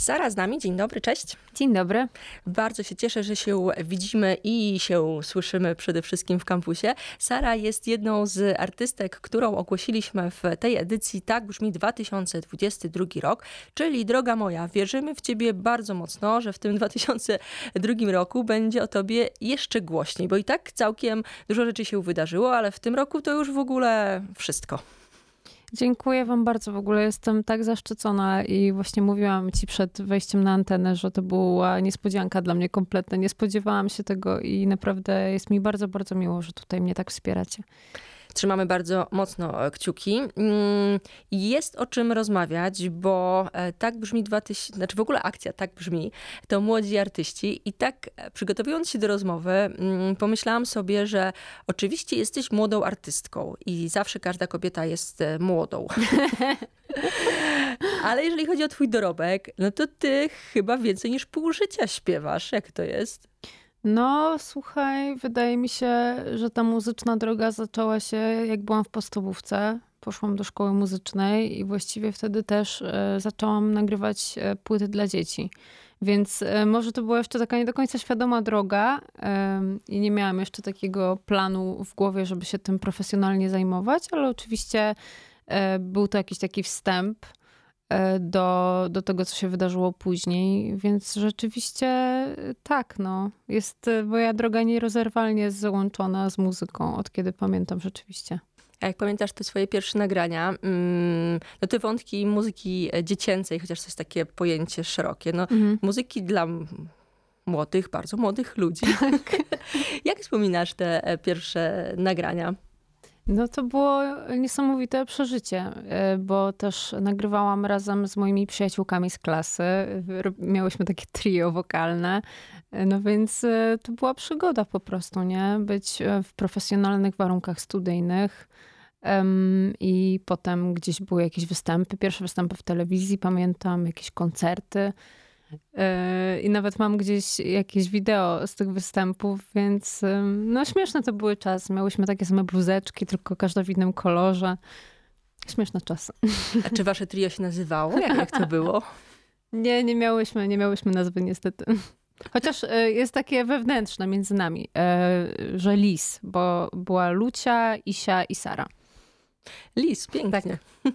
Sara z nami, dzień dobry, cześć. Dzień dobry. Bardzo się cieszę, że się widzimy i się słyszymy przede wszystkim w kampusie. Sara jest jedną z artystek, którą ogłosiliśmy w tej edycji Tak brzmi 2022 rok, czyli droga moja, wierzymy w ciebie bardzo mocno, że w tym 2002 roku będzie o tobie jeszcze głośniej, bo i tak całkiem dużo rzeczy się wydarzyło, ale w tym roku to już w ogóle wszystko. Dziękuję Wam bardzo. W ogóle jestem tak zaszczycona i właśnie mówiłam Ci przed wejściem na antenę, że to była niespodzianka dla mnie kompletna. Nie spodziewałam się tego i naprawdę jest mi bardzo, bardzo miło, że tutaj mnie tak wspieracie. Trzymamy bardzo mocno e, kciuki. Mm, jest o czym rozmawiać, bo e, tak brzmi 2000, znaczy w ogóle akcja tak brzmi, to młodzi artyści i tak e, przygotowując się do rozmowy, mm, pomyślałam sobie, że oczywiście jesteś młodą artystką i zawsze każda kobieta jest młodą. Ale jeżeli chodzi o twój dorobek, no to ty chyba więcej niż pół życia śpiewasz. Jak to jest? No, słuchaj, wydaje mi się, że ta muzyczna droga zaczęła się, jak byłam w podstawówce. Poszłam do szkoły muzycznej i właściwie wtedy też e, zaczęłam nagrywać e, płyty dla dzieci. Więc e, może to była jeszcze taka nie do końca świadoma droga i nie miałam jeszcze takiego planu w głowie, żeby się tym profesjonalnie zajmować, ale oczywiście był to jakiś taki wstęp do, do tego, co się wydarzyło później. Więc rzeczywiście e, tak, no. Jest e, moja droga nierozerwalnie złączona z muzyką, od kiedy pamiętam rzeczywiście. A jak pamiętasz te swoje pierwsze nagrania, mm, no te wątki muzyki dziecięcej, chociaż to jest takie pojęcie szerokie, no mhm. muzyki dla młodych, bardzo młodych ludzi. Tak. jak wspominasz te pierwsze nagrania? No to było niesamowite przeżycie, e, bo też nagrywałam razem z moimi przyjaciółkami z klasy. Miałyśmy takie trio wokalne. E, no więc e, to była przygoda po prostu, nie? Być w profesjonalnych warunkach studyjnych. I potem gdzieś były jakieś występy, pierwsze występy w telewizji, pamiętam, jakieś koncerty. E, I nawet mam gdzieś jakieś wideo z tych występów, więc no śmieszne to były czasy. Miałyśmy takie same bluzeczki, tylko każda w innym kolorze. Śmieszne czasy. A czy wasze trio się nazywało? Jak, jak to było? Nie, nie miałyśmy, nie miałyśmy nazwy niestety. Chociaż e, jest takie wewnętrzne między nami, e, że Lis, bo była Lucia, Isia i Sara. Lis, pięknie. Tak.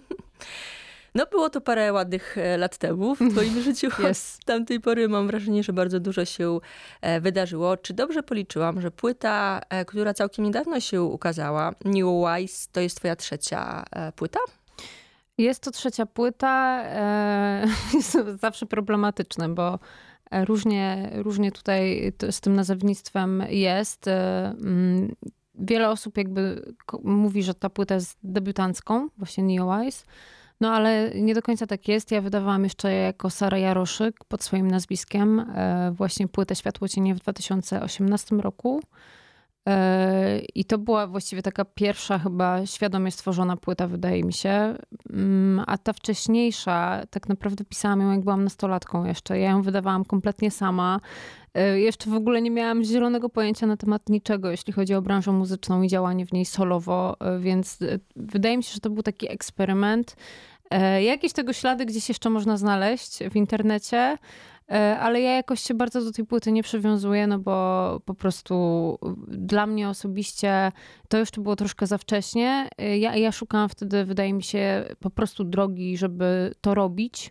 No było to parę ładnych e, lat temu w twoim życiu. Yes. Od tamtej pory mam wrażenie, że bardzo dużo się e, wydarzyło. Czy dobrze policzyłam, że płyta, e, która całkiem niedawno się ukazała, New Wise, to jest twoja trzecia płyta? Jest to trzecia płyta. Jest zawsze problematyczne, bo różnie, różnie tutaj z tym nazewnictwem jest. Mm, wiele osób jakby mówi, że ta płyta jest debiutancką, właśnie New Wise. No ale nie do końca tak jest. Ja wydawałam jeszcze jako Sara Jaroszyk pod swoim nazwiskiem e, właśnie płytę Światło Cienie w 2018 roku. E, I to była właściwie taka pierwsza chyba świadomie stworzona płyta, wydaje mi się. Mm, a ta wcześniejsza, tak naprawdę pisałam ją jak byłam nastolatką jeszcze. Ja ją wydawałam kompletnie sama. E, jeszcze w ogóle nie miałam zielonego pojęcia na temat niczego, jeśli chodzi o branżę muzyczną i działanie w niej solowo, więc wydaje mi się, że to był taki eksperyment. E, jakieś tego ślady gdzieś jeszcze można znaleźć w internecie, e, ale ja jakoś się bardzo do tej płyty nie przywiązuję, no bo po prostu dla mnie osobiście to jeszcze było troszkę za wcześnie. E, ja, ja szukałam wtedy, wydaje mi się, po prostu drogi, żeby to robić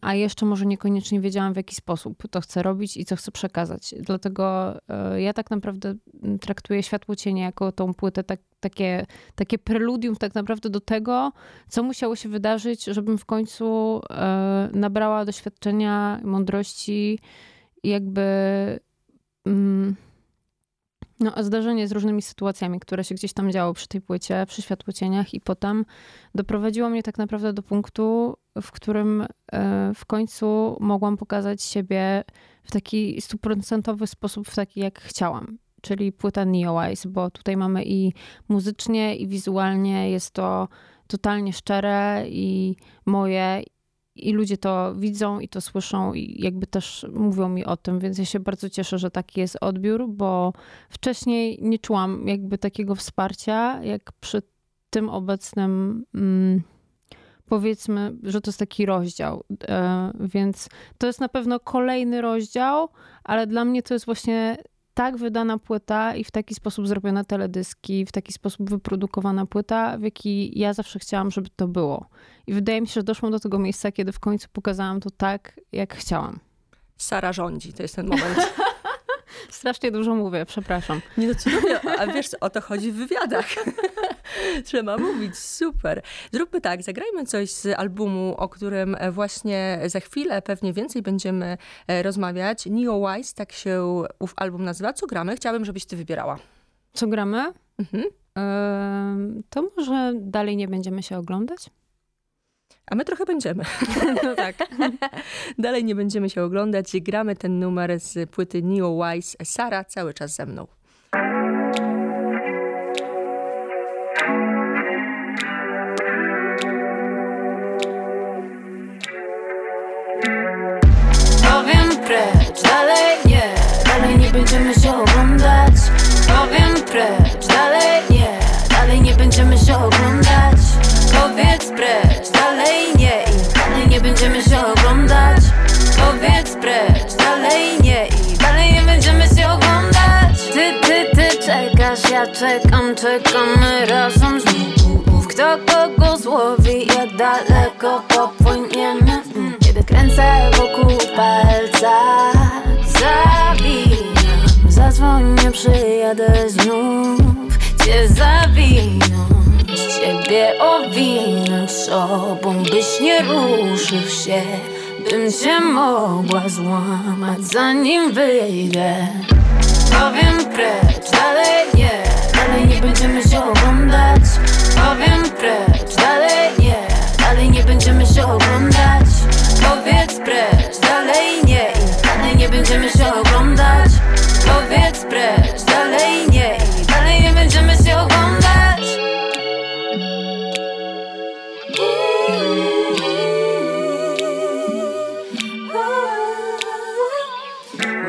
a jeszcze może niekoniecznie wiedziałam, w jaki sposób to chcę robić i co chcę przekazać. Dlatego e, ja tak naprawdę traktuję Światło Cienie jako tą płytę, tak, takie, takie preludium tak naprawdę do tego, co musiało się wydarzyć, żebym w końcu e, nabrała doświadczenia, mądrości i jakby... Mm, no, a zdarzenie z różnymi sytuacjami, które się gdzieś tam działo przy tej płycie, przy światłocieniach i potem doprowadziło mnie tak naprawdę do punktu, w którym e, w końcu mogłam pokazać siebie w taki stuprocentowy sposób, w taki jak chciałam. Czyli płyta Neowise, bo tutaj mamy i muzycznie, i wizualnie jest to totalnie szczere i moje, i ludzie to widzą i to słyszą i jakby też mówią mi o tym, więc ja się bardzo cieszę, że taki jest odbiór, bo wcześniej nie czułam jakby takiego wsparcia, jak przy tym obecnym mm, powiedzmy, że to jest taki rozdział. E, więc to jest na pewno kolejny rozdział, ale dla mnie to jest właśnie tak wydana płyta i w taki sposób zrobione teledyski, w taki sposób wyprodukowana płyta, w jaki ja zawsze chciałam, żeby to było. I wydaje mi się, że doszłam do tego miejsca, kiedy w końcu pokazałam to tak, jak chciałam. Sara rządzi, to jest ten moment. Strasznie dużo mówię, przepraszam. Nie no cudownie, a wiesz, o to chodzi w wywiadach. Trzeba mówić, super. Zróbmy tak, zagrajmy coś z albumu, o którym właśnie za chwilę pewnie więcej będziemy e, rozmawiać. Neo Wise, tak się ów album nazywa. Co gramy? Chciałabym, żebyś ty wybierała. Co gramy? Mhm. to może dalej nie będziemy się oglądać? A my trochę będziemy. No tak. Dalej nie będziemy się oglądać. Gramy ten numer z płyty Neo Wise. Sara cały czas ze mną. Będziemy się oglądać. Powiem precz, dalej nie, dalej nie będziemy się oglądać. Powiedz precz, dalej nie i dalej nie będziemy się oglądać. Powiedz precz, dalej nie i dalej nie będziemy się oglądać. Ty, ty, ty czekasz, ja czekam, czekamy razem znów. Kto kogo złowi, jak daleko popłyniemy. Kiedy kręcę wokół palca, zawijam, zadzwonię, przyjadę znów, cię zawinąć ciebie owinąć sobą, byś nie ruszył się Bym cię mogła złamać zanim wyjdę. Powiem precz, dalej nie, dalej nie będziemy się oglądać. Powiem precz, dalej nie, dalej nie będziemy się oglądać. Powiedz precz, dalej nie dalej nie będziemy się oglądać Powiedz precz, dalej nie. Dalej nie będziemy się oglądać.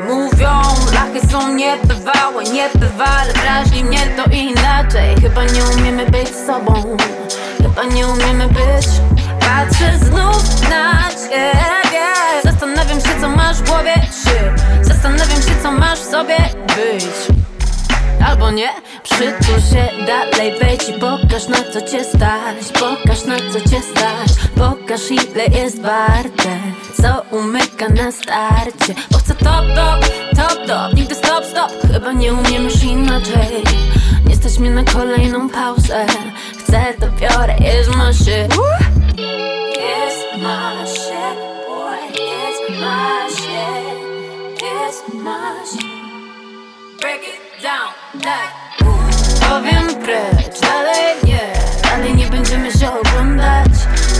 Mówią, lachy są niebywałe, niebywale Drażni mnie to inaczej. Chyba nie umiemy być sobą Chyba nie umiemy być. Patrzę znów na ciebie. Zastanawiam się co masz w głowie Czy zastanawiam się co masz w sobie Być. Albo nie Przytul się dalej, wejdź i pokaż na co cię stać. Pokaż na co cię stać. Pokaż ile jest warte. Co umyka na starcie. Bo chcę top, top, top, top Nigdy stop, stop. Chyba nie umiem już inaczej. Nie stać mnie na kolejną pauzę. Chcę to biorę, jest shit Jest shit Boy, my shit Break it down Powiem precz, dalej nie. Dalej nie będziemy się oglądać.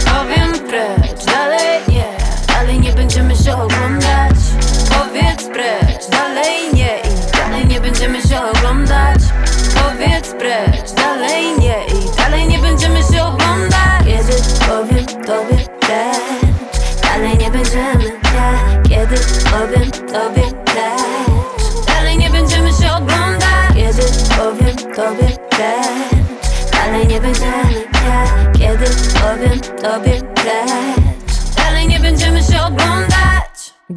Powiem precz, dalej nie. Dalej nie będziemy się oglądać. Powiedz precz, dalej nie. I dalej nie będziemy się oglądać. Powiedz precz, dalej nie. I dalej nie będziemy się oglądać. Kiedy powiem tobie precz Dalej nie będziemy, nie. Kiedy powiem tobie tobie precz Dalej nie będziemy, nie Kiedy powiem tobie precz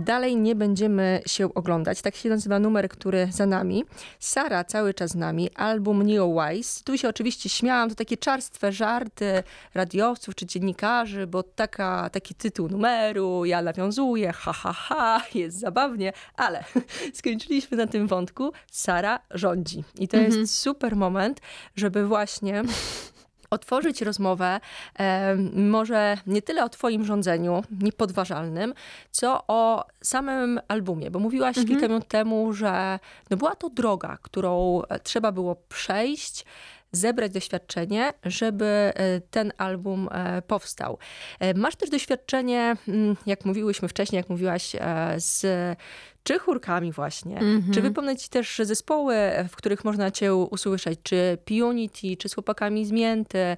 Dalej nie będziemy się oglądać. Tak się nazywa numer, który za nami. Sara cały czas z nami, album Neo Wise. Tu się oczywiście śmiałam, to takie czarstwe żarty radiowców czy dziennikarzy, bo taka, taki tytuł numeru, ja nawiązuję, ha, ha, ha, jest zabawnie, ale skończyliśmy na tym wątku. Sara rządzi. I to mhm. jest super moment, żeby właśnie otworzyć rozmowę e, może nie tyle o Twoim rządzeniu niepodważalnym, co o samym albumie, bo mówiłaś mhm. kilka minut temu, że no była to droga, którą trzeba było przejść zebrać doświadczenie, żeby e, ten album e, powstał. E, masz też doświadczenie, mm, jak mówiłyśmy wcześniej, jak mówiłaś, z czy chórkami właśnie, mm -hmm. czy mhm. wypomnieć też zespoły, w których można cię usłyszeć, czy Pionity, czy z chłopakami z Mięty,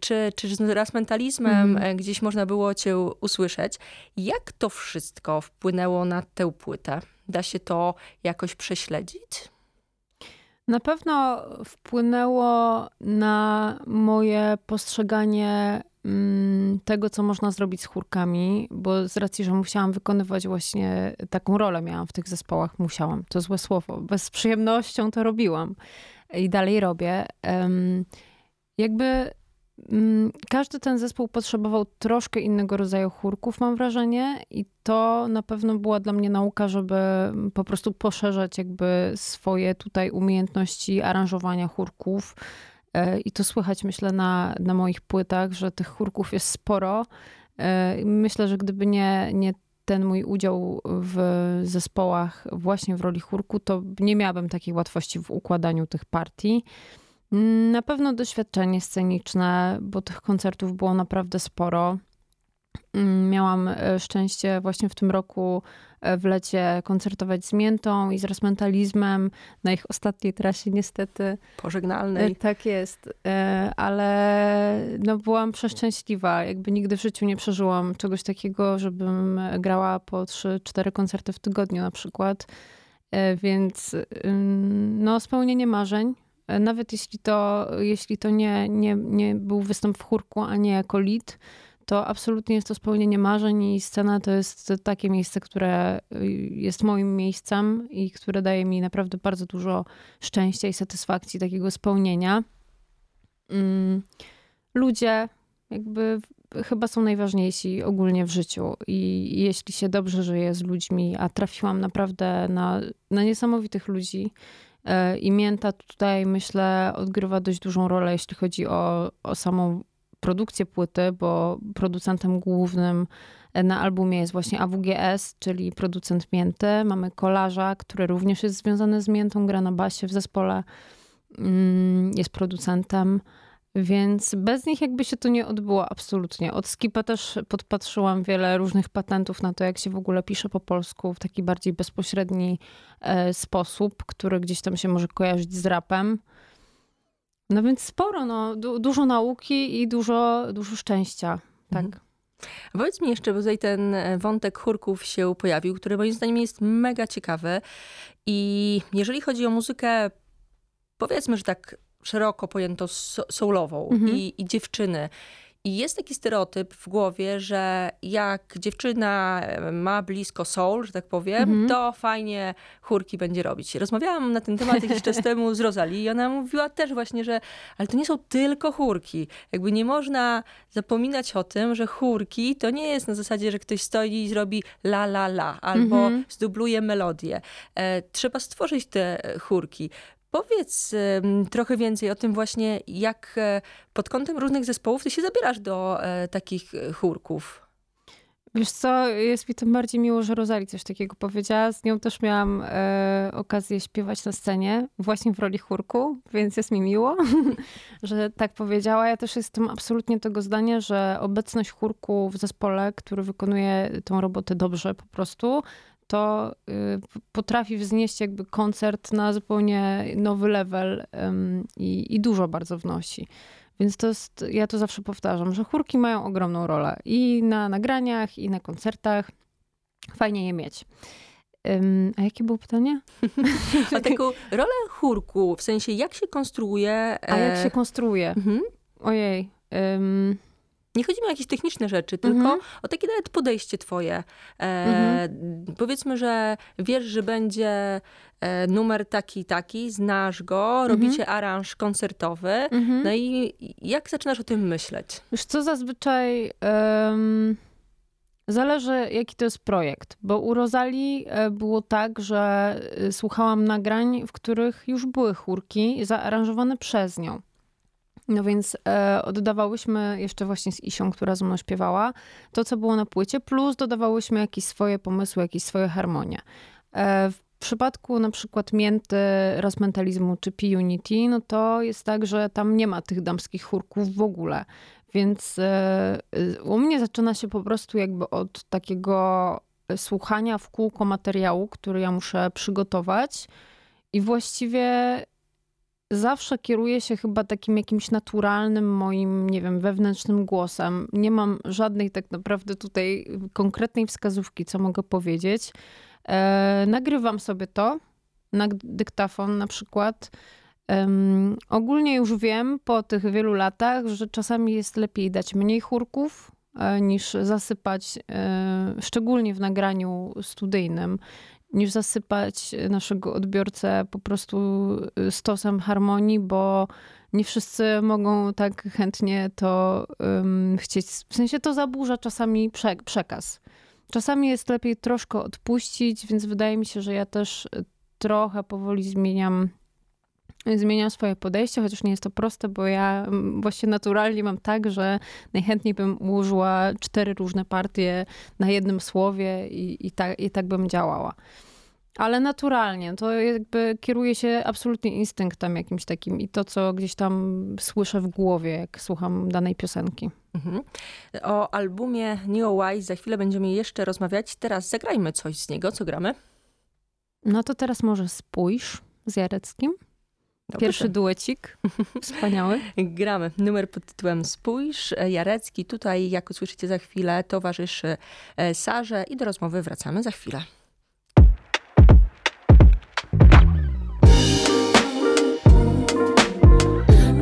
czy, czy z raz mentalizmem mm. gdzieś można było cię usłyszeć. Jak to wszystko wpłynęło na tę płytę? Da się to jakoś prześledzić? Na pewno wpłynęło na moje postrzeganie mm, tego, co można zrobić z chórkami, bo z racji, że musiałam wykonywać właśnie taką rolę, miałam w tych zespołach, musiałam, to złe słowo, bez przyjemnością to robiłam. I dalej robię. Jakby każdy ten zespół potrzebował troszkę innego rodzaju chórków, mam wrażenie, i to na pewno była dla mnie nauka, żeby po prostu poszerzać jakby swoje tutaj umiejętności aranżowania chórków. E, I to słychać, myślę, na, na moich płytach, że tych chórków jest sporo. E, myślę, że gdyby nie, nie ten mój udział w zespołach właśnie w roli chórku, to nie miałabym takiej łatwości w układaniu tych partii. Na pewno doświadczenie sceniczne, bo tych koncertów było naprawdę sporo. Miałam e, szczęście właśnie w tym roku e, w lecie koncertować z Miętą i z Rozmentalizmem na ich ostatniej trasie niestety. Pożegnalnej. E, tak jest, ale no byłam przeszczęśliwa. Jakby nigdy w życiu nie przeżyłam czegoś takiego, żebym grała po 3-4 koncerty w tygodniu na przykład. Więc no spełnienie marzeń nawet jeśli to, jeśli to nie, nie, nie był występ w chórku, a nie jako lead, to absolutnie jest to spełnienie marzeń i scena to jest takie miejsce, które jest moim miejscem i które daje mi naprawdę bardzo dużo szczęścia i satysfakcji, takiego spełnienia. Mm, ludzie jakby chyba są najważniejsi ogólnie w życiu i jeśli się dobrze żyje z ludźmi, a trafiłam naprawdę na, na niesamowitych ludzi, E, I mięta tutaj, myślę, odgrywa dość dużą rolę, jeśli chodzi o, o samą produkcję płyty, bo producentem głównym na albumie jest właśnie AWGS, czyli producent mięty. Mamy kolarza, który również jest związany z miętą, gra na basie w zespole, mm, jest producentem. Więc bez nich jakby się to nie odbyło absolutnie. Od Skipa też podpatrzyłam wiele różnych patentów na to, jak się w ogóle pisze po polsku w taki bardziej bezpośredni e, sposób, który gdzieś tam się może kojarzyć z rapem. No więc sporo, no, du dużo nauki i dużo, dużo szczęścia. Tak. Mhm. Powiedz mi jeszcze, bo tutaj ten e, wątek chórków się pojawił, który moim zdaniem jest mega ciekawy. I jeżeli chodzi o muzykę, powiedzmy, że tak szeroko pojętą soulową mhm. i, i dziewczyny. I jest taki stereotyp w głowie, że jak dziewczyna ma blisko soul, że tak powiem, mhm. to fajnie chórki będzie robić. Rozmawiałam na ten temat jakiś czas temu z Rosalie i ona mówiła też właśnie, że ale to nie są tylko chórki. Jakby nie można zapominać o tym, że chórki to nie jest na zasadzie, że ktoś stoi i zrobi la la la albo mhm. zdubluje melodię. E, trzeba stworzyć te chórki. Powiedz trochę więcej o tym właśnie, jak e, pod kątem różnych zespołów ty się zabierasz do e, takich e, chórków. Wiesz co, jest mi tym bardziej miło, że Rozali coś takiego powiedziała. Z nią też miałam e, okazję śpiewać na scenie, właśnie w roli chórku, więc jest mi miło, że tak powiedziała. Ja też jestem absolutnie tego zdania, że obecność chórku w zespole, który wykonuje tą robotę dobrze po prostu, to y, potrafi wznieść jakby koncert na zupełnie nowy level i, i dużo bardzo wnosi. Więc to jest, ja to zawsze powtarzam, że chórki mają ogromną rolę i na nagraniach, i na koncertach. Fajnie je mieć. Um, a jakie było pytanie? o taką rolę chórku, w sensie jak się konstruuje. A jak e, się konstruuje? Mhm. Ojej. Um, nie chodzi mi o jakieś techniczne rzeczy, tylko mhm. o takie nawet podejście twoje. E, mhm. Powiedzmy, że wiesz, że będzie e, numer taki taki, znasz go, robicie aranż koncertowy. Mhm. No i jak zaczynasz o tym myśleć? Wiesz co, zazwyczaj... Um... Zależy, jaki to jest projekt, bo u Rozali e, było tak, że e, słuchałam nagrań, w których już były chórki zaaranżowane przez nią. No więc e, oddawałyśmy jeszcze właśnie z Isią, która ze mną śpiewała, to co było na płycie, plus dodawałyśmy jakieś swoje pomysły, jakieś swoje harmonie. E, w przypadku na przykład Mięty, Rozmentalizmu czy P-Unity, no to jest tak, że tam nie ma tych damskich chórków w ogóle. Więc e, u mnie zaczyna się po prostu jakby od takiego słuchania w kółko materiału, który ja muszę przygotować. I właściwie zawsze kieruję się chyba takim jakimś naturalnym moim, nie wiem, wewnętrznym głosem. Nie mam żadnej tak naprawdę tutaj konkretnej wskazówki, co mogę powiedzieć. E, nagrywam sobie to na dyktafon na przykład. Um, ogólnie już wiem po tych wielu latach, że czasami jest lepiej dać mniej chórków e, niż zasypać, e, szczególnie w nagraniu studyjnym, niż zasypać naszego odbiorcę po prostu stosem harmonii, bo nie wszyscy mogą tak chętnie to um, chcieć. W sensie to zaburza czasami prze, przekaz. Czasami jest lepiej troszkę odpuścić, więc wydaje mi się, że ja też trochę powoli zmieniam zmieniam swoje podejście, chociaż nie jest to proste, bo ja właśnie naturalnie mam tak, że najchętniej bym ułożyła cztery różne partie na jednym słowie i, i, tak, i tak bym działała. Ale naturalnie, to jakby kieruje się absolutnie instynktem jakimś takim i to, co gdzieś tam słyszę w głowie, jak słucham danej piosenki. Mhm. O albumie New Wise za chwilę będziemy jeszcze rozmawiać. Teraz zagrajmy coś z niego. Co gramy? No to teraz może spójrz z Jareckim. Dobrze. Pierwszy duecik. Wspaniały. Gramy. Numer pod tytułem Spójrz. Jarecki tutaj, jak usłyszycie za chwilę, towarzyszy e, Sarze i do rozmowy wracamy za chwilę.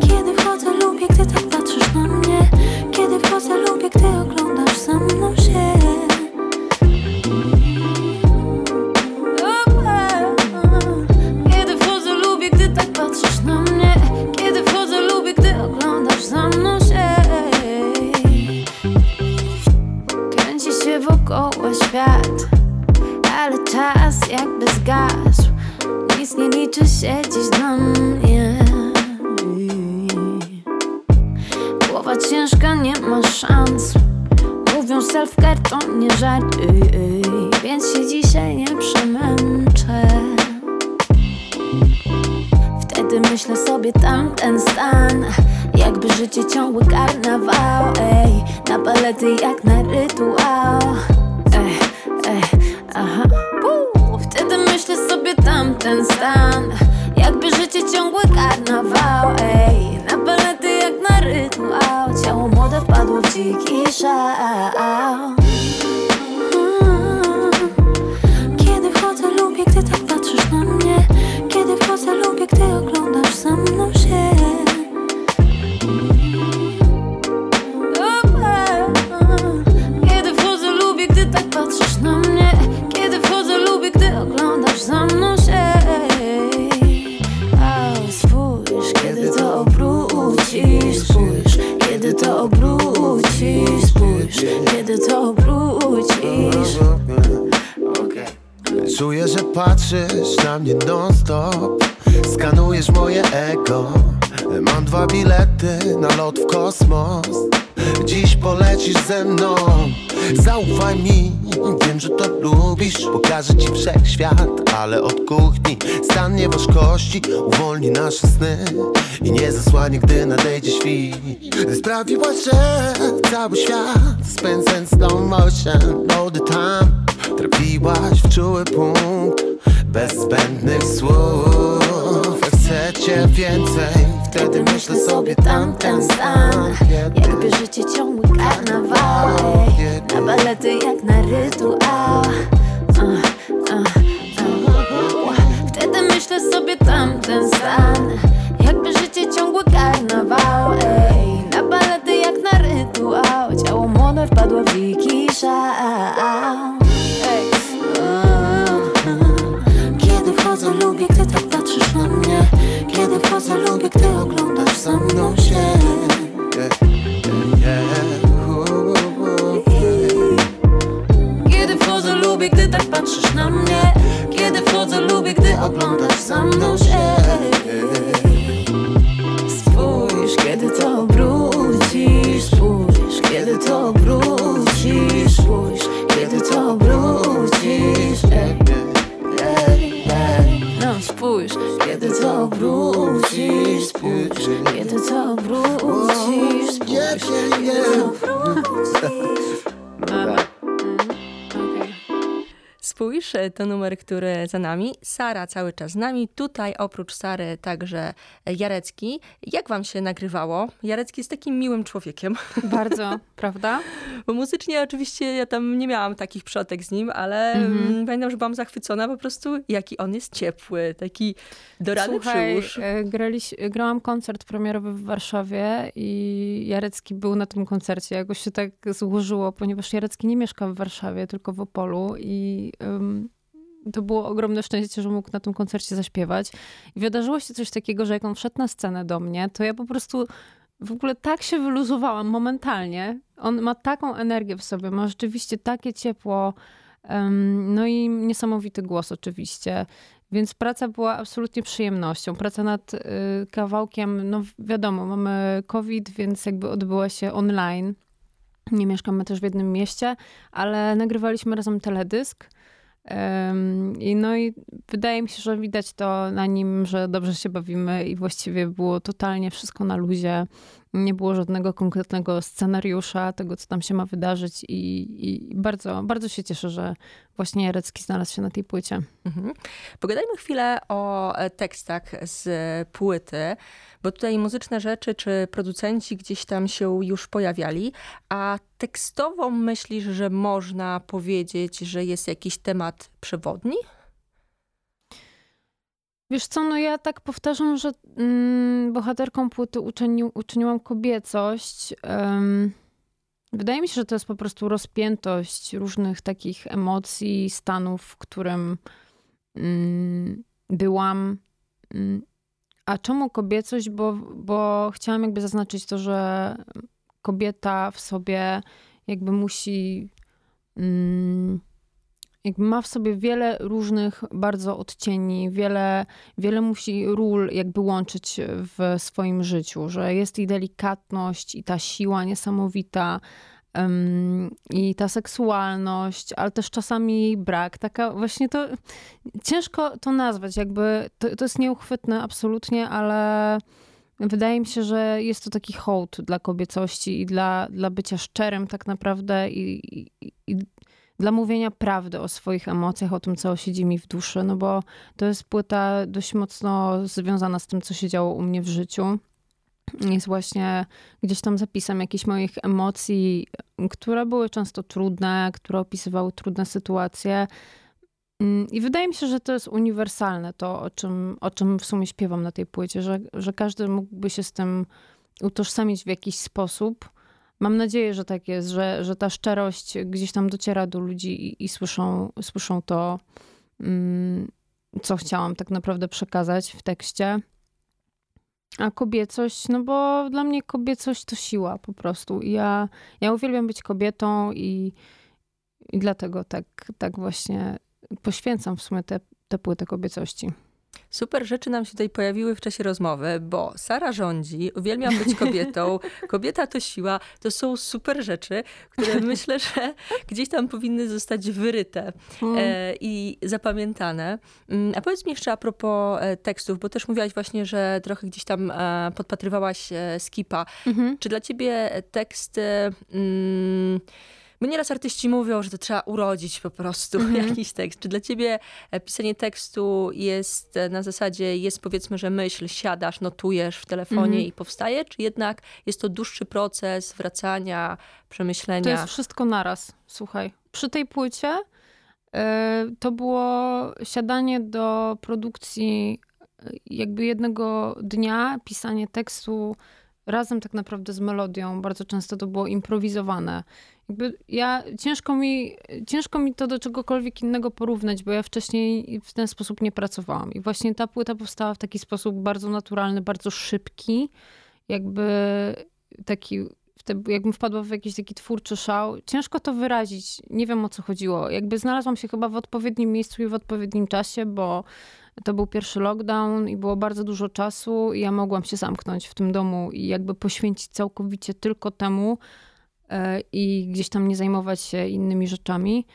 Kiedy wchodzę, lubię, gdy tak patrzysz na mnie. Kiedy wchodzę, lubię, gdy oglądasz ze mną się. Świat Ale czas jakby zgasł. Nic nie liczy się dziś dla mnie. Głowa ciężka, nie ma szans. Mówią self-care to nie żart. Więc się dzisiaj nie przemęczę. Wtedy myślę sobie tamten stan. Jakby życie ciągły karnawał Ej, na balety jak na rytuał tamten stan. Jakby życie ciągły karnawał Ej, na balety jak na rytuał Ciało młode wpadło w dziki szał patrzysz na mnie non-stop. Skanujesz moje ego. Mam dwa bilety na lot w kosmos. Dziś polecisz ze mną. Zaufaj mi, wiem, że to lubisz. Pokażę ci wszechświat, ale od kuchni. Stan nieważkości. Uwolni nasze sny. I nie zasłanie, gdy nadejdzie świt. Sprawiłaś, że cały świat Spędzę slow motion. All the time Trafiłaś w czuły punkt Bez zbędnych słów. Chcecie więcej? Wtedy myślę sobie tamten stan. Jakby życie ciągły karnawał. Na balety jak na rytuał. Wtedy myślę sobie tamten stan. Jakby życie ciągły karnawał. Na balety jak na rytuał. Ciało młode wpadło w wiki za mną się. Kiedy wchodzę lubię, gdy tak patrzysz na mnie. Kiedy wchodzę lubię, gdy oglądasz za mną się. Spójrz, kiedy to obrócisz Spójrz, kiedy to obrócisz Spójrz, kiedy to obrócisz No spójrz, kiedy to obrócisz Spójrz, kiedy to obrócisz? Spójrz, kiedy to obrócisz to numer, który za nami. Sara cały czas z nami. Tutaj oprócz Sary także Jarecki. Jak wam się nagrywało? Jarecki jest takim miłym człowiekiem. Bardzo, prawda? Bo muzycznie oczywiście ja tam nie miałam takich przodek z nim, ale mhm. pamiętam, że byłam zachwycona po prostu, jaki on jest ciepły, taki dorany Słuchaj, przyłóż. E, graliś, grałam koncert premierowy w Warszawie i Jarecki był na tym koncercie. Jakoś się tak złożyło, ponieważ Jarecki nie mieszka w Warszawie, tylko w Opolu i um, to było ogromne szczęście, że mógł na tym koncercie zaśpiewać. I wydarzyło się coś takiego, że jak on wszedł na scenę do mnie, to ja po prostu w ogóle tak się wyluzowałam momentalnie. On ma taką energię w sobie, ma rzeczywiście takie ciepło, no i niesamowity głos oczywiście. Więc praca była absolutnie przyjemnością. Praca nad y, kawałkiem, no wiadomo, mamy COVID, więc jakby odbyła się online. Nie mieszkamy też w jednym mieście, ale nagrywaliśmy razem teledysk. I no i wydaje mi się, że widać to na nim, że dobrze się bawimy i właściwie było totalnie wszystko na luzie. Nie było żadnego konkretnego scenariusza tego, co tam się ma wydarzyć i, i bardzo, bardzo się cieszę, że właśnie Jarecki znalazł się na tej płycie. Mhm. Pogadajmy chwilę o e, tekstach z płyty, bo tutaj muzyczne rzeczy czy producenci gdzieś tam się już pojawiali, a tekstowo myślisz, że można powiedzieć, że jest jakiś temat przewodni? Wiesz co, no ja tak powtarzam, że mm, bohaterką płyty uczyni, uczyniłam kobiecość. Um, wydaje mi się, że to jest po prostu rozpiętość różnych takich emocji, stanów, w którym mm, byłam. Mm, a czemu kobiecość? Bo, bo chciałam jakby zaznaczyć to, że kobieta w sobie jakby musi mm, jakby ma w sobie wiele różnych bardzo odcieni, wiele, wiele musi ról jakby łączyć w swoim życiu, że jest i delikatność, i ta siła niesamowita, i ta seksualność, ale też czasami jej brak. Taka właśnie to, ciężko to nazwać, jakby to, to jest nieuchwytne absolutnie, ale wydaje mi się, że jest to taki hołd dla kobiecości i dla, dla bycia szczerym tak naprawdę i, i, i dla mówienia prawdy o swoich emocjach, o tym, co siedzi mi w duszy, no bo to jest płyta dość mocno związana z tym, co się działo u mnie w życiu. Jest właśnie gdzieś tam zapisem jakichś moich emocji, które były często trudne, które opisywały trudne sytuacje. Mm, I wydaje mi się, że to jest uniwersalne, to o czym, o czym w sumie śpiewam na tej płycie, że, że każdy mógłby się z tym utożsamić w jakiś sposób. Mam nadzieję, że tak jest, że, że ta szczerość gdzieś tam dociera do ludzi i, i słyszą, słyszą to, mm, co chciałam tak naprawdę przekazać w tekście. A kobiecość, no bo dla mnie kobiecość to siła po prostu. I ja, ja uwielbiam być kobietą i, i dlatego tak, tak właśnie poświęcam w sumie tę płytę kobiecości. Super rzeczy nam się tutaj pojawiły w czasie rozmowy, bo Sara rządzi, uwielbiam być kobietą, kobieta to siła. To są super rzeczy, które myślę, że gdzieś tam powinny zostać wyryte mm. e, i zapamiętane. Mm, a powiedz mi jeszcze a propos e, tekstów, bo też mówiłaś właśnie, że trochę gdzieś tam e, podpatrywałaś skipa. Mhm. Czy dla ciebie teksty... Mm, bo nieraz artyści mówią, że to trzeba urodzić po prostu mm -hmm. jakiś tekst. Czy dla ciebie e, pisanie tekstu jest e, na zasadzie, jest powiedzmy, że myśl, siadasz, notujesz w telefonie mm -hmm. i powstaje, czy jednak jest to dłuższy proces wracania, przemyślenia? To jest wszystko naraz, słuchaj. Przy tej płycie e, to było siadanie do produkcji jakby jednego dnia, pisanie tekstu razem tak naprawdę z melodią. Bardzo często to było improwizowane. Jakby ja, ciężko mi, ciężko mi to do czegokolwiek innego porównać, bo ja wcześniej w ten sposób nie pracowałam. I właśnie ta płyta powstała w taki sposób bardzo naturalny, bardzo szybki. Jakby taki, jakbym wpadła w jakiś taki twórczy szał. Ciężko to wyrazić. Nie wiem o co chodziło. Jakby znalazłam się chyba w odpowiednim miejscu i w odpowiednim czasie, bo to był pierwszy lockdown i było bardzo dużo czasu i ja mogłam się zamknąć w tym domu i jakby poświęcić całkowicie tylko temu e, i gdzieś tam nie zajmować się innymi rzeczami.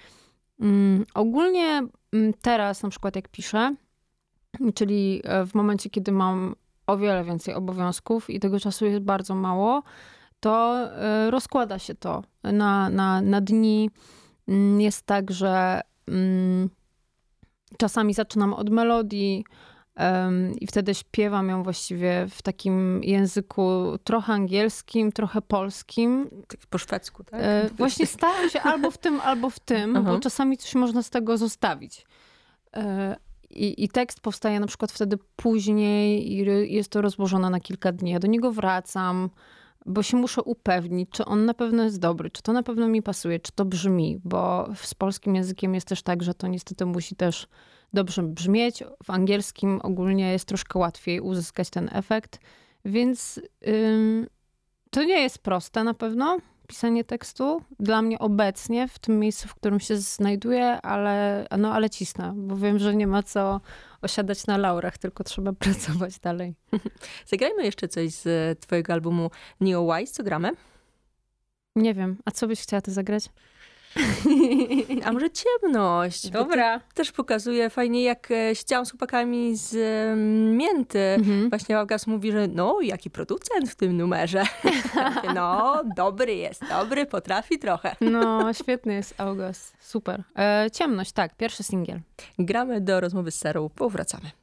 Mm, ogólnie mm, teraz na przykład jak piszę, czyli e, w momencie, kiedy mam o wiele więcej obowiązków i tego czasu jest bardzo mało, to e, rozkłada się to na, na, na dni. Mm, jest tak, że mm, czasami zaczynam od melodii, i wtedy śpiewam ją właściwie w takim języku trochę angielskim, trochę polskim. Tak po szwedzku, tak? E, właśnie staram się albo w tym, albo w tym, bo czasami coś można z tego zostawić. E, I, I, tekst powstaje na przykład wtedy później i jest to rozłożone na kilka dni. Ja do niego wracam, bo się muszę upewnić, czy on na pewno jest dobry, czy to na pewno mi pasuje, czy to brzmi, bo z polskim językiem jest też tak, że to niestety musi też dobrze brzmieć. W angielskim ogólnie jest troszkę łatwiej uzyskać ten efekt, więc ym, to nie jest proste na pewno pisanie tekstu. Dla mnie obecnie, w tym miejscu, w którym się znajduję, ale, no, ale cisnę, bo wiem, że nie ma co osiadać na laurach, tylko trzeba pracować dalej. Zagrajmy jeszcze coś z twojego albumu Neo Wise. Co gramy? Nie wiem. A co byś chciała ty zagrać? A może ciemność? Dobra. Też pokazuje fajnie, jak e, siedziałam z chłopakami z Mięty. Mhm. Właśnie August mówi, że no, jaki producent w tym numerze. no, dobry jest, dobry, potrafi trochę. no, świetny jest August. Super. E, ciemność, tak, pierwszy singiel. Gramy do rozmowy z Sarą, powracamy.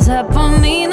Zap on me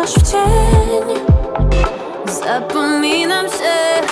wkraczasz w cień. Zapominam się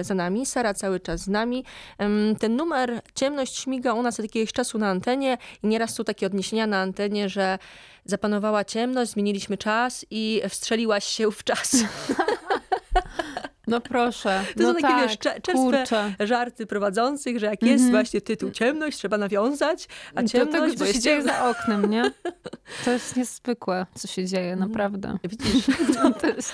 numer za nami, Sara cały czas z nami. Ten numer Ciemność śmiga u nas od jakiegoś czasu na antenie i nieraz są takie odniesienia na antenie, że zapanowała ciemność, zmieniliśmy czas i wstrzeliłaś się w czas. No proszę. To no są takie tak, wiesz, czerstwe żarty prowadzących, że jak jest mm -hmm. właśnie tytuł ciemność, trzeba nawiązać, a ciemność... Do tego, co się dzieje za oknem, nie? To jest niezwykłe, co się dzieje, mhm. naprawdę. Widzisz? Też,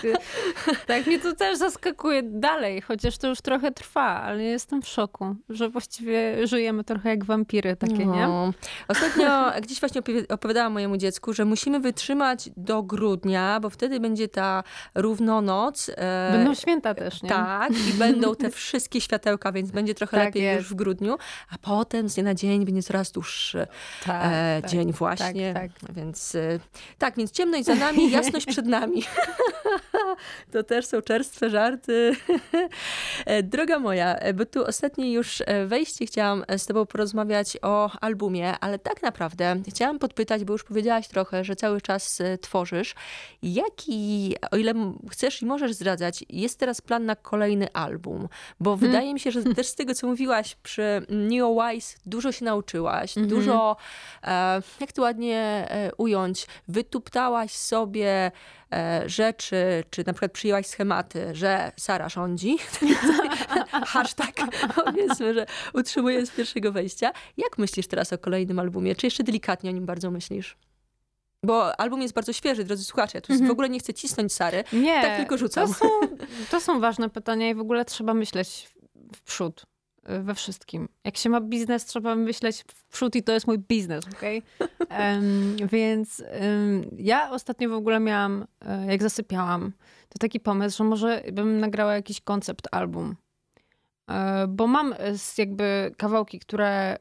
tak, mnie to też zaskakuje dalej, chociaż to już trochę trwa, ale jestem w szoku, że właściwie żyjemy trochę jak wampiry takie, no. nie? Ostatnio gdzieś właśnie opowiadałam mojemu dziecku, że musimy wytrzymać do grudnia, bo wtedy będzie ta równonoc. E, Będą święta też, nie? Tak, i będą te wszystkie światełka, więc będzie trochę tak lepiej jest. już w grudniu, a potem z dnia na dzień będzie coraz dłuższy tak, e, tak, dzień właśnie. Tak, tak. Więc e, tak, więc ciemność za nami, jasność przed nami. to też są czerstwe żarty. E, droga moja, e, bo tu ostatnie już wejście chciałam z tobą porozmawiać o albumie, ale tak naprawdę chciałam podpytać, bo już powiedziałaś trochę, że cały czas tworzysz. Jaki, o ile chcesz i możesz zdradzać, jest teraz plan na kolejny album? Bo hmm. wydaje mi się, że też z tego, co mówiłaś przy Neo Wise, dużo się nauczyłaś, hmm. dużo, e, jak to ładnie e, ująć, wytuptałaś sobie e, rzeczy, czy na przykład przyjęłaś schematy, że Sara rządzi. Hashtag, powiedzmy, że utrzymuje z pierwszego wejścia. Jak myślisz teraz o kolejnym albumie? Czy jeszcze delikatnie o nim bardzo myślisz? Bo album jest bardzo świeży, drodzy słuchacze. Ja tu -hmm. w ogóle nie chcę cisnąć Sary. Nie, tak tylko rzucam. To są, to są ważne pytania i w ogóle trzeba myśleć w przód y, we wszystkim. Jak się ma biznes, trzeba myśleć w przód i to jest mój biznes, okej? Okay? Um, więc um, ja ostatnio w ogóle miałam, e, jak zasypiałam, to taki pomysł, że może bym nagrała jakiś koncept album. E, bo mam jakby kawałki, które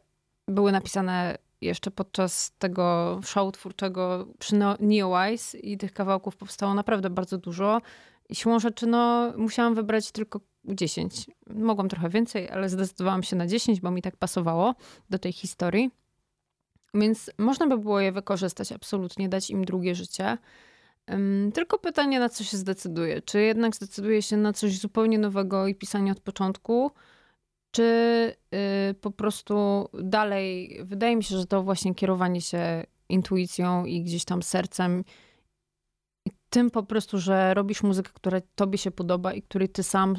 były napisane jeszcze podczas tego show twórczego przy Neowise i tych kawałków powstało naprawdę bardzo dużo. I siłą rzeczy, no, musiałam wybrać tylko 10. Mogłam trochę więcej, ale zdecydowałam się na 10, bo mi tak pasowało do tej historii. Więc można by było je wykorzystać, absolutnie, dać im drugie życie. Tylko pytanie, na co się zdecyduje. Czy jednak zdecyduje się na coś zupełnie nowego i pisanie od początku, czy y, po prostu dalej, wydaje mi się, że to właśnie kierowanie się intuicją i gdzieś tam sercem, tym po prostu, że robisz muzykę, która tobie się podoba i której ty sam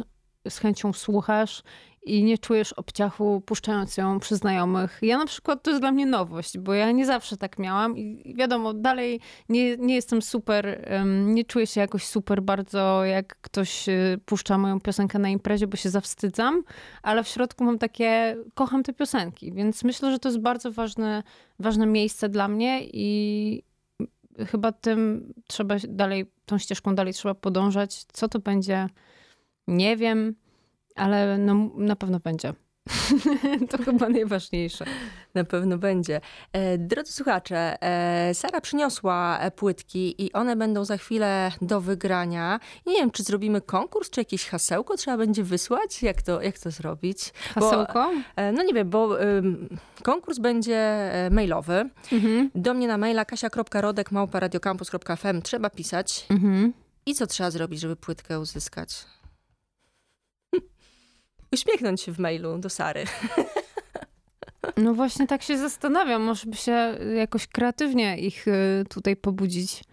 z chęcią słuchasz i nie czujesz obciachu puszczając ją przy znajomych. Ja na przykład to jest dla mnie nowość, bo ja nie zawsze tak miałam i wiadomo, dalej nie, nie jestem super, nie czuję się jakoś super bardzo, jak ktoś y, puszcza moją piosenkę na imprezie, bo się zawstydzam, ale w środku mam takie, kocham te piosenki, więc myślę, że to jest bardzo ważne, ważne miejsce dla mnie i chyba tym trzeba dalej, tą ścieżką dalej trzeba podążać. Co to będzie? Nie wiem ale no, na pewno będzie. to chyba najważniejsze. Na pewno będzie. E, drodzy słuchacze, e, Sara przyniosła e, płytki i one będą za chwilę do wygrania. Nie wiem, czy zrobimy konkurs, czy jakieś hasełko trzeba będzie wysłać? Jak to, jak to zrobić? Hasełko? Bo, no nie wiem, bo konkurs będzie mailowy. Mhm. Do mnie na maila kasia.rodek.małparadiocampus.fm trzeba pisać. Mhm. I co trzeba zrobić, żeby płytkę uzyskać? Uśmiechnąć się w mailu do Sary. No właśnie tak się zastanawiam, może by się jakoś kreatywnie ich y, tutaj pobudzić,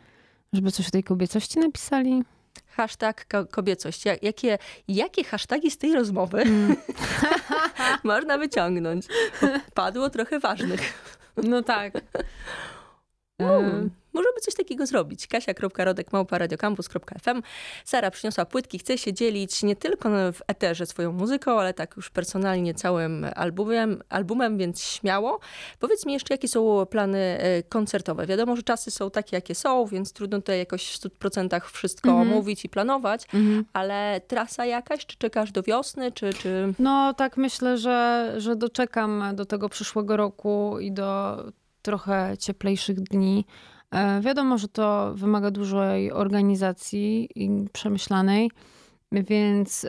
żeby coś o tej kobiecości napisali. Hashtag kobiecość. Jakie, jakie hasztagi z tej rozmowy mm. można wyciągnąć? Padło trochę ważnych. No tak. Um. Możemy coś takiego zrobić. kasia.rodek.radiocampus.fm Sara przyniosła płytki, chce się dzielić nie tylko w eterze swoją muzyką, ale tak już personalnie całym albumem, albumem więc śmiało. Powiedz mi jeszcze, jakie są plany e, koncertowe. Wiadomo, że czasy są takie, jakie są, więc trudno tutaj jakoś w 100% wszystko mhm. mówić i planować, mhm. ale trasa jakaś, czy czekasz do wiosny, czy... czy... No tak myślę, że, że doczekam do tego przyszłego roku i do trochę cieplejszych dni. E, wiadomo, że to wymaga dużej organizacji i przemyślanej, więc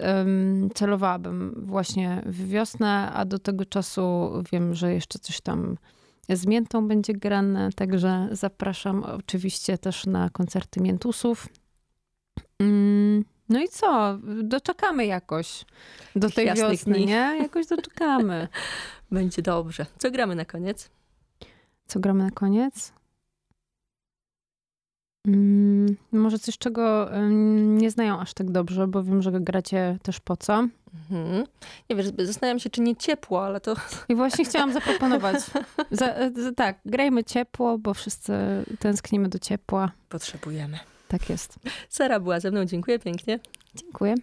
celowałabym właśnie w wiosnę, a do tego czasu wiem, że jeszcze coś tam z miętą będzie grane, także zapraszam oczywiście też na koncerty miętusów. Mm, no i co? Doczekamy jakoś do tej wiosny, dni. nie? Jakoś doczekamy. Będzie dobrze. Co gramy na koniec? Co gramy na koniec? Mm, może coś, czego nie znają aż tak dobrze, bo wiem, że gracie też po co. Mhm. Nie wiesz, zastanawiam się, czy nie ciepło, ale to... I właśnie chciałam zaproponować. Za, za, tak, grajmy ciepło, bo wszyscy tęsknimy do ciepła. Potrzebujemy. Tak jest. Sara była ze mną, dziękuję pięknie. Dziękuję.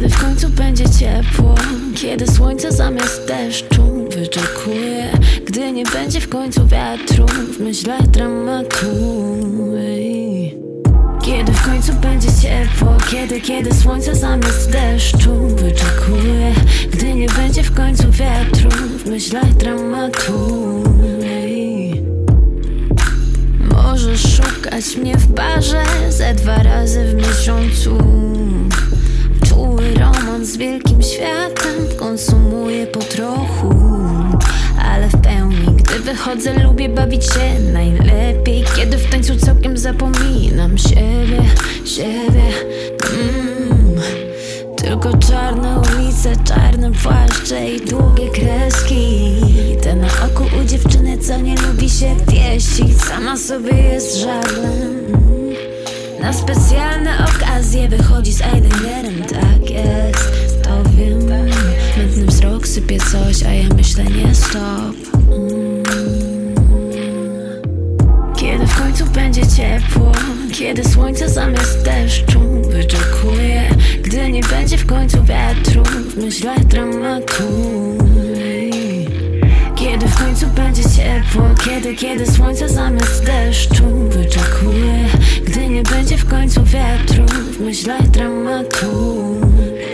Kiedy w końcu będzie ciepło, kiedy słońce zamiast deszczu wyczekuje, gdy nie będzie w końcu wiatru, w myślach dramatu. Kiedy w końcu będzie ciepło, kiedy, kiedy słońce zamiast deszczu wyczekuje, gdy nie będzie w końcu wiatru, w myślach dramatu. Możesz szukać mnie w barze ze dwa razy w miesiącu z wielkim światem Konsumuję po trochu Ale w pełni, gdy wychodzę lubię bawić się najlepiej. Kiedy w tańcu całkiem zapominam siebie, siebie. Mm. Tylko czarne ulice, czarne płaszcze i długie kreski. Te na oku u dziewczyny, co nie lubi się pieścić. Sama sobie jest żaglem Na specjalne okazje wychodzi z eyelinerem, tak jest. To wiem, mętny wzrok sypie coś, a ja myślę nie stop. Mm. Kiedy w końcu będzie ciepło Kiedy słońce zamiast deszczu wyczekuje Gdy nie będzie w końcu wiatru W myślach dramatu Kiedy w końcu będzie ciepło Kiedy, kiedy słońce zamiast deszczu wyczekuje Gdy nie będzie w końcu wiatru W myślach dramatu.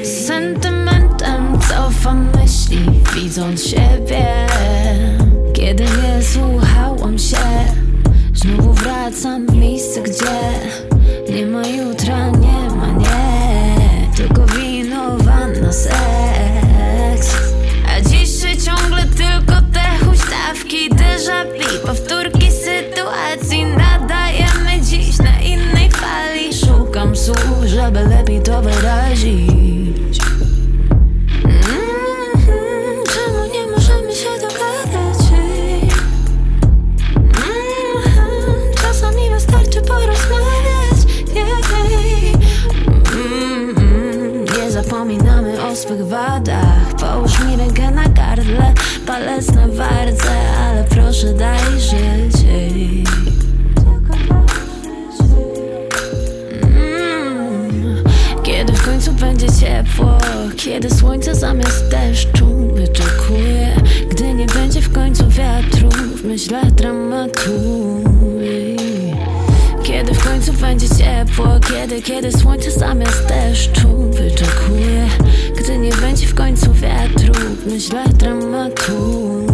Z sentymentem cofam myśli Widząc siebie. Kiedy nie słuchałam się Znowu wracam w miejsce, gdzie nie ma jutra, nie ma nie. Tylko wino, wanna, żeby lepiej to wyrazić mm, Czemu nie możemy się dogadać? Mm, Czasami wystarczy porozmawiać. Mm, Nie zapominamy o swych wadach. Połóż mi rękę na gardle Palec na wardze Ale proszę daj żyć ciepło Kiedy słońce zamiast deszczu wyczekuje. Gdy nie będzie w końcu wiatru W myślach dramatu Kiedy w końcu będzie ciepło Kiedy, kiedy słońce zamiast deszczu wyczekuje. Gdy nie będzie w końcu wiatru W myślach dramatu